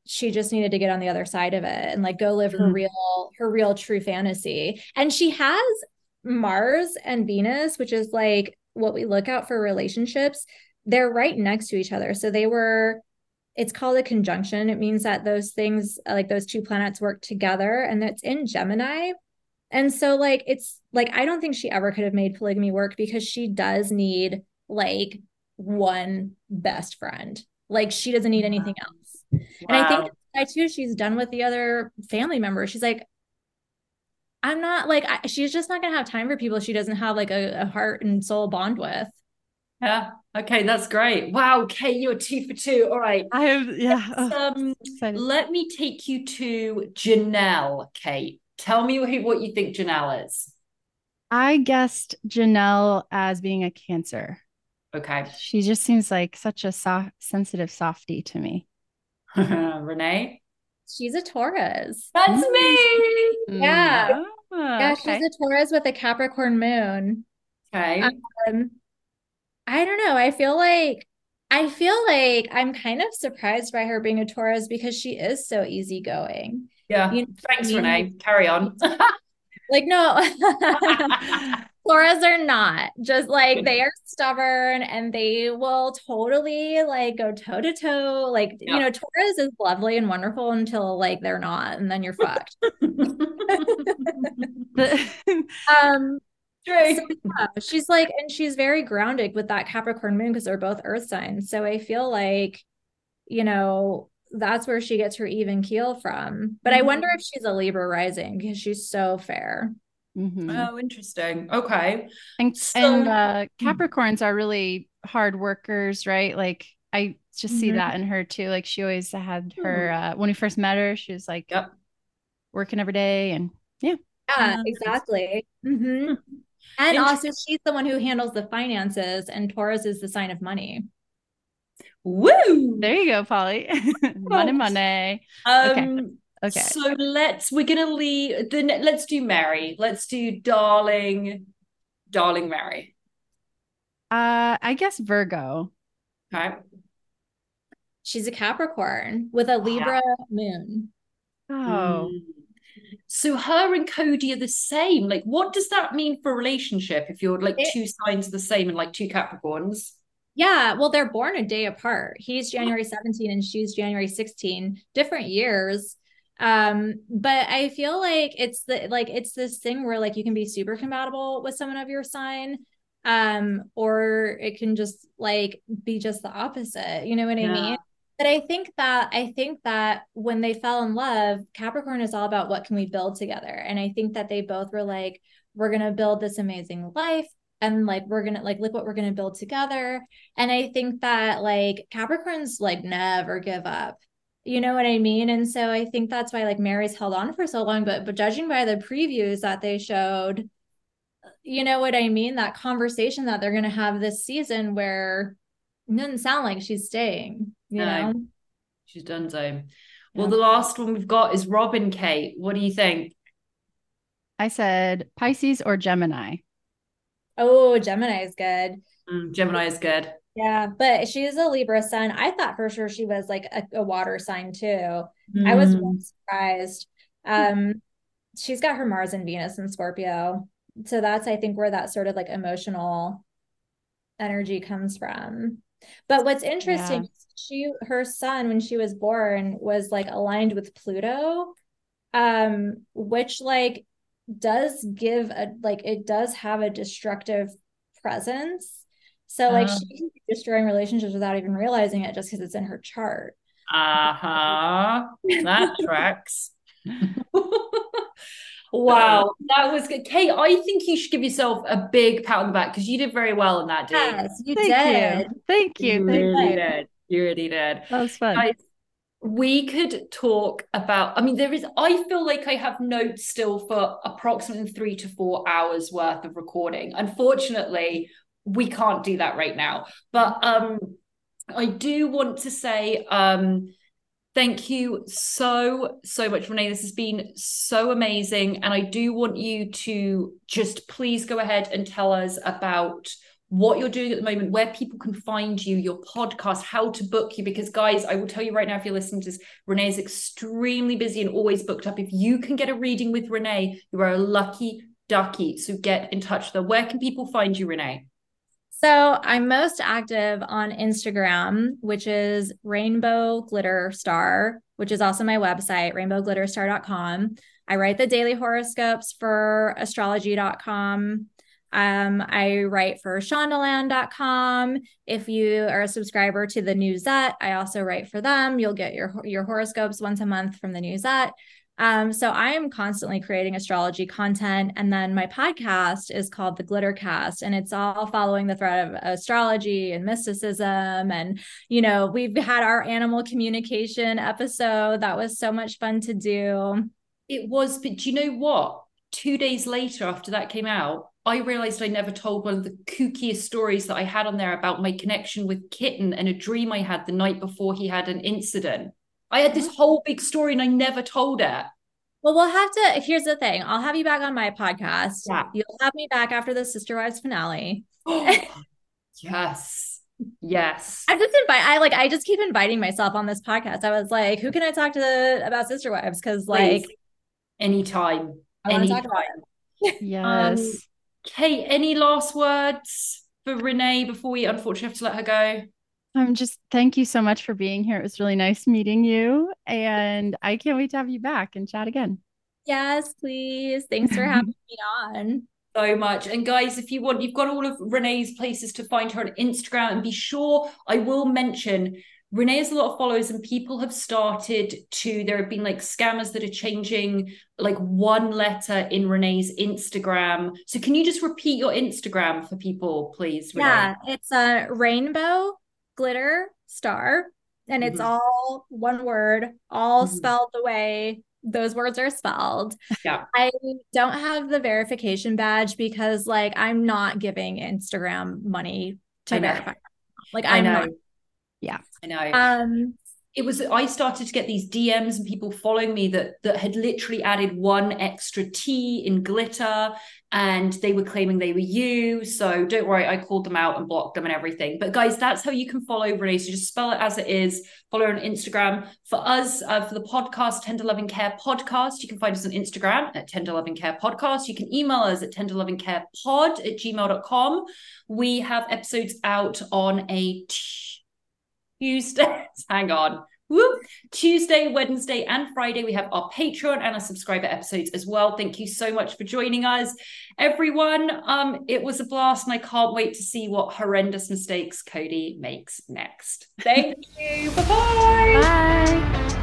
she just needed to get on the other side of it and like go live her Mhm. real her real true fantasy. And she has mars and venus which is like what we look out for relationships. They're right next to each other. So they were it's called a conjunction. It means that those things like those two planets work together and that's in gemini. And so like it's like i don't think she ever could have made polygamy work because she does need like one best friend. Like she doesn't need anything else and I think Wow. that's why too, she's done with the other family members. She's like, I'm not like, I, she's just not gonna have time for people she doesn't have like a, a heart and soul bond with. Yeah. Okay, that's great. Wow, Kate, you're two for two. All right. I have yeah. Let's, oh, um, excited. let me take you to Janelle, Kate. Tell me who, what you think Janelle is. I guessed Janelle as being a Cancer. Okay. She just seems like such a soft, sensitive softie to me. [LAUGHS] Renee? She's a Taurus. That's me. Yeah. Ah, Yeah, okay. she's a Taurus with a Capricorn moon. Okay. Um, I don't know. I feel like I feel like I'm kind of surprised by her being a Taurus because she is so easygoing. yeah. you know, Thanks, you- Renee. Carry on. Like, no, [LAUGHS] [LAUGHS] Taurus are not just like they are stubborn and they will totally like go toe to toe. Like, you know, Taurus is lovely and wonderful until like they're not, and then you're fucked. [LAUGHS] Um, [LAUGHS] True. so, yeah, she's like, and she's very grounded with that Capricorn moon because they're both earth signs. So I feel like, you know, that's where she gets her even keel from. But I wonder if she's a Libra rising because she's so fair. Mhm. Oh, interesting. Okay. And So- and uh Capricorns are really hard workers, right? Like I just see Mhm. that in her too. Like she always had her uh when we first met her, she was like Yep. working every day and Yeah, Yeah. exactly. hmm And also, she's the one who handles the finances, and Taurus is the sign of money. Woo. there you go, Polly. [LAUGHS] money, money. Um, Okay. So let's we're gonna leave the let's do Mary. Let's do darling, darling Mary. Uh I guess Virgo. Okay. She's a Capricorn with a Libra moon. Oh. Mm. So her and Kody are the same. Like, what does that mean for a relationship if you're like It- two signs the same and like two Capricorns? Yeah, well, they're born a day apart. He's January 17 and she's January 16, different years. Um, but I feel like it's the like it's this thing where like you can be super compatible with someone of your sign, um, or it can just like be just the opposite. You know what I mean? But I think that I think that when they fell in love, Capricorn is all about what can we build together. And I think that they both were like, we're gonna build this amazing life and like we're gonna like look what we're gonna build together. And I think that like Capricorns like never give up. You know what I mean? And so I think that's why like Mary's held on for so long. But but judging by the previews that they showed, you know what I mean? That conversation that they're gonna have this season where it doesn't sound like she's staying, you No. know? She's done so. Well, Yeah. the last one we've got is Robyn Kate. What do you think? I said Pisces or Gemini. Oh, Gemini is good. Mm, Gemini is good. Yeah, but she's a Libra sun. I thought for sure she was like a, a water sign too. I was Mm. really surprised. Um, she's got her Mars and Venus in Scorpio. So that's I think where that sort of like emotional energy comes from. But what's interesting, is she her son when she was born was like aligned with Pluto, um, which like does give a like it does have a destructive presence. So like Oh. she can be destroying relationships without even realizing it just because it's in her chart. Uh-huh. That tracks. [LAUGHS] Wow, that was good. Kate, I think you should give yourself a big pat on the back because you did very well in that, dude. Yes, you Thank did. you. Thank you. You Thank really you. did. You really did. That was fun. Guys, we could talk about i mean there is i feel like i have notes still for approximately three to four hours worth of recording unfortunately we can't do that right now but um i do want to say um thank you so so much renee this has been so amazing and i do want you to just please go ahead and tell us about what you're doing at the moment, where people can find you, your podcast, how to book you. Because, guys, I will tell you right now, if you're listening to this, Renee is extremely busy and always booked up. If you can get a reading with Renee, you are a lucky ducky. So get in touch with her. Where can people find you, Renee? So I'm most active on Instagram, which is Rainbow Glitter Star, which is also my website, rainbowglitterstar.com. I write the daily horoscopes for astrology.com. Um, I write for shondaland.com. If you are a subscriber to the Newsette, I also write for them. You'll get your your horoscopes once a month from the Newsette. Um, so I am constantly creating astrology content. And then my podcast is called The Glitter Cast, and it's all following the thread of astrology and mysticism. And, you know, we've had our animal communication episode. That was so much fun to do. It was, but do you know what? Two days later, after that came out, I realized I never told one of the kookiest stories that I had on there about my connection with Kitten and a dream I had the night before he had an incident. I had this whole big story and I never told it. Well, we'll have to. Here's the thing I'll have you back on my podcast. Yeah. You'll have me back after the Sister Wives finale. [GASPS] yes. Yes. I just invite I like I just keep inviting myself on this podcast. I was like, who can I talk to about Sister Wives? Because like anytime. I anytime. [LAUGHS] Yes. Um, Kate, any last words for Renee before we unfortunately have to let her go? I'm just thank you so much for being here. It was really nice meeting you. And I can't wait to have you back and chat again. Yes, please. Thanks for having [LAUGHS] me on. So much. And guys, if you want, you've got all of Renee's places to find her on Instagram. And be sure I will mention Renee has a lot of followers, and people have started to. There have been like scammers that are changing like one letter in Renee's Instagram. So, can you just repeat your Instagram for people, please? Renee? Yeah, it's a rainbow glitter star, and it's mm-hmm. all one word, all mm-hmm. spelled the way those words are spelled. Yeah. I don't have the verification badge because like I'm not giving Instagram money to verify. Like I'm not yeah, I know. Um, it was I started to get these DMs and people following me that that had literally added one extra T in glitter and they were claiming they were you. So don't worry, I called them out and blocked them and everything. But guys, that's how you can follow Renee. So just spell it as it is. Follow her on Instagram. For us, uh, for the podcast, Tender Loving Care Podcast, you can find us on Instagram at Tender Loving Care Podcast. You can email us at tenderlovingcarepod at gmail.com. We have episodes out on a Tuesday, [LAUGHS] hang on. Whoop. Tuesday, Wednesday, and Friday, we have our Patreon and our subscriber episodes as well. Thank you so much for joining us, everyone. Um, it was a blast, and I can't wait to see what horrendous mistakes Kody makes next. Thank [LAUGHS] you. Bye-bye. Bye.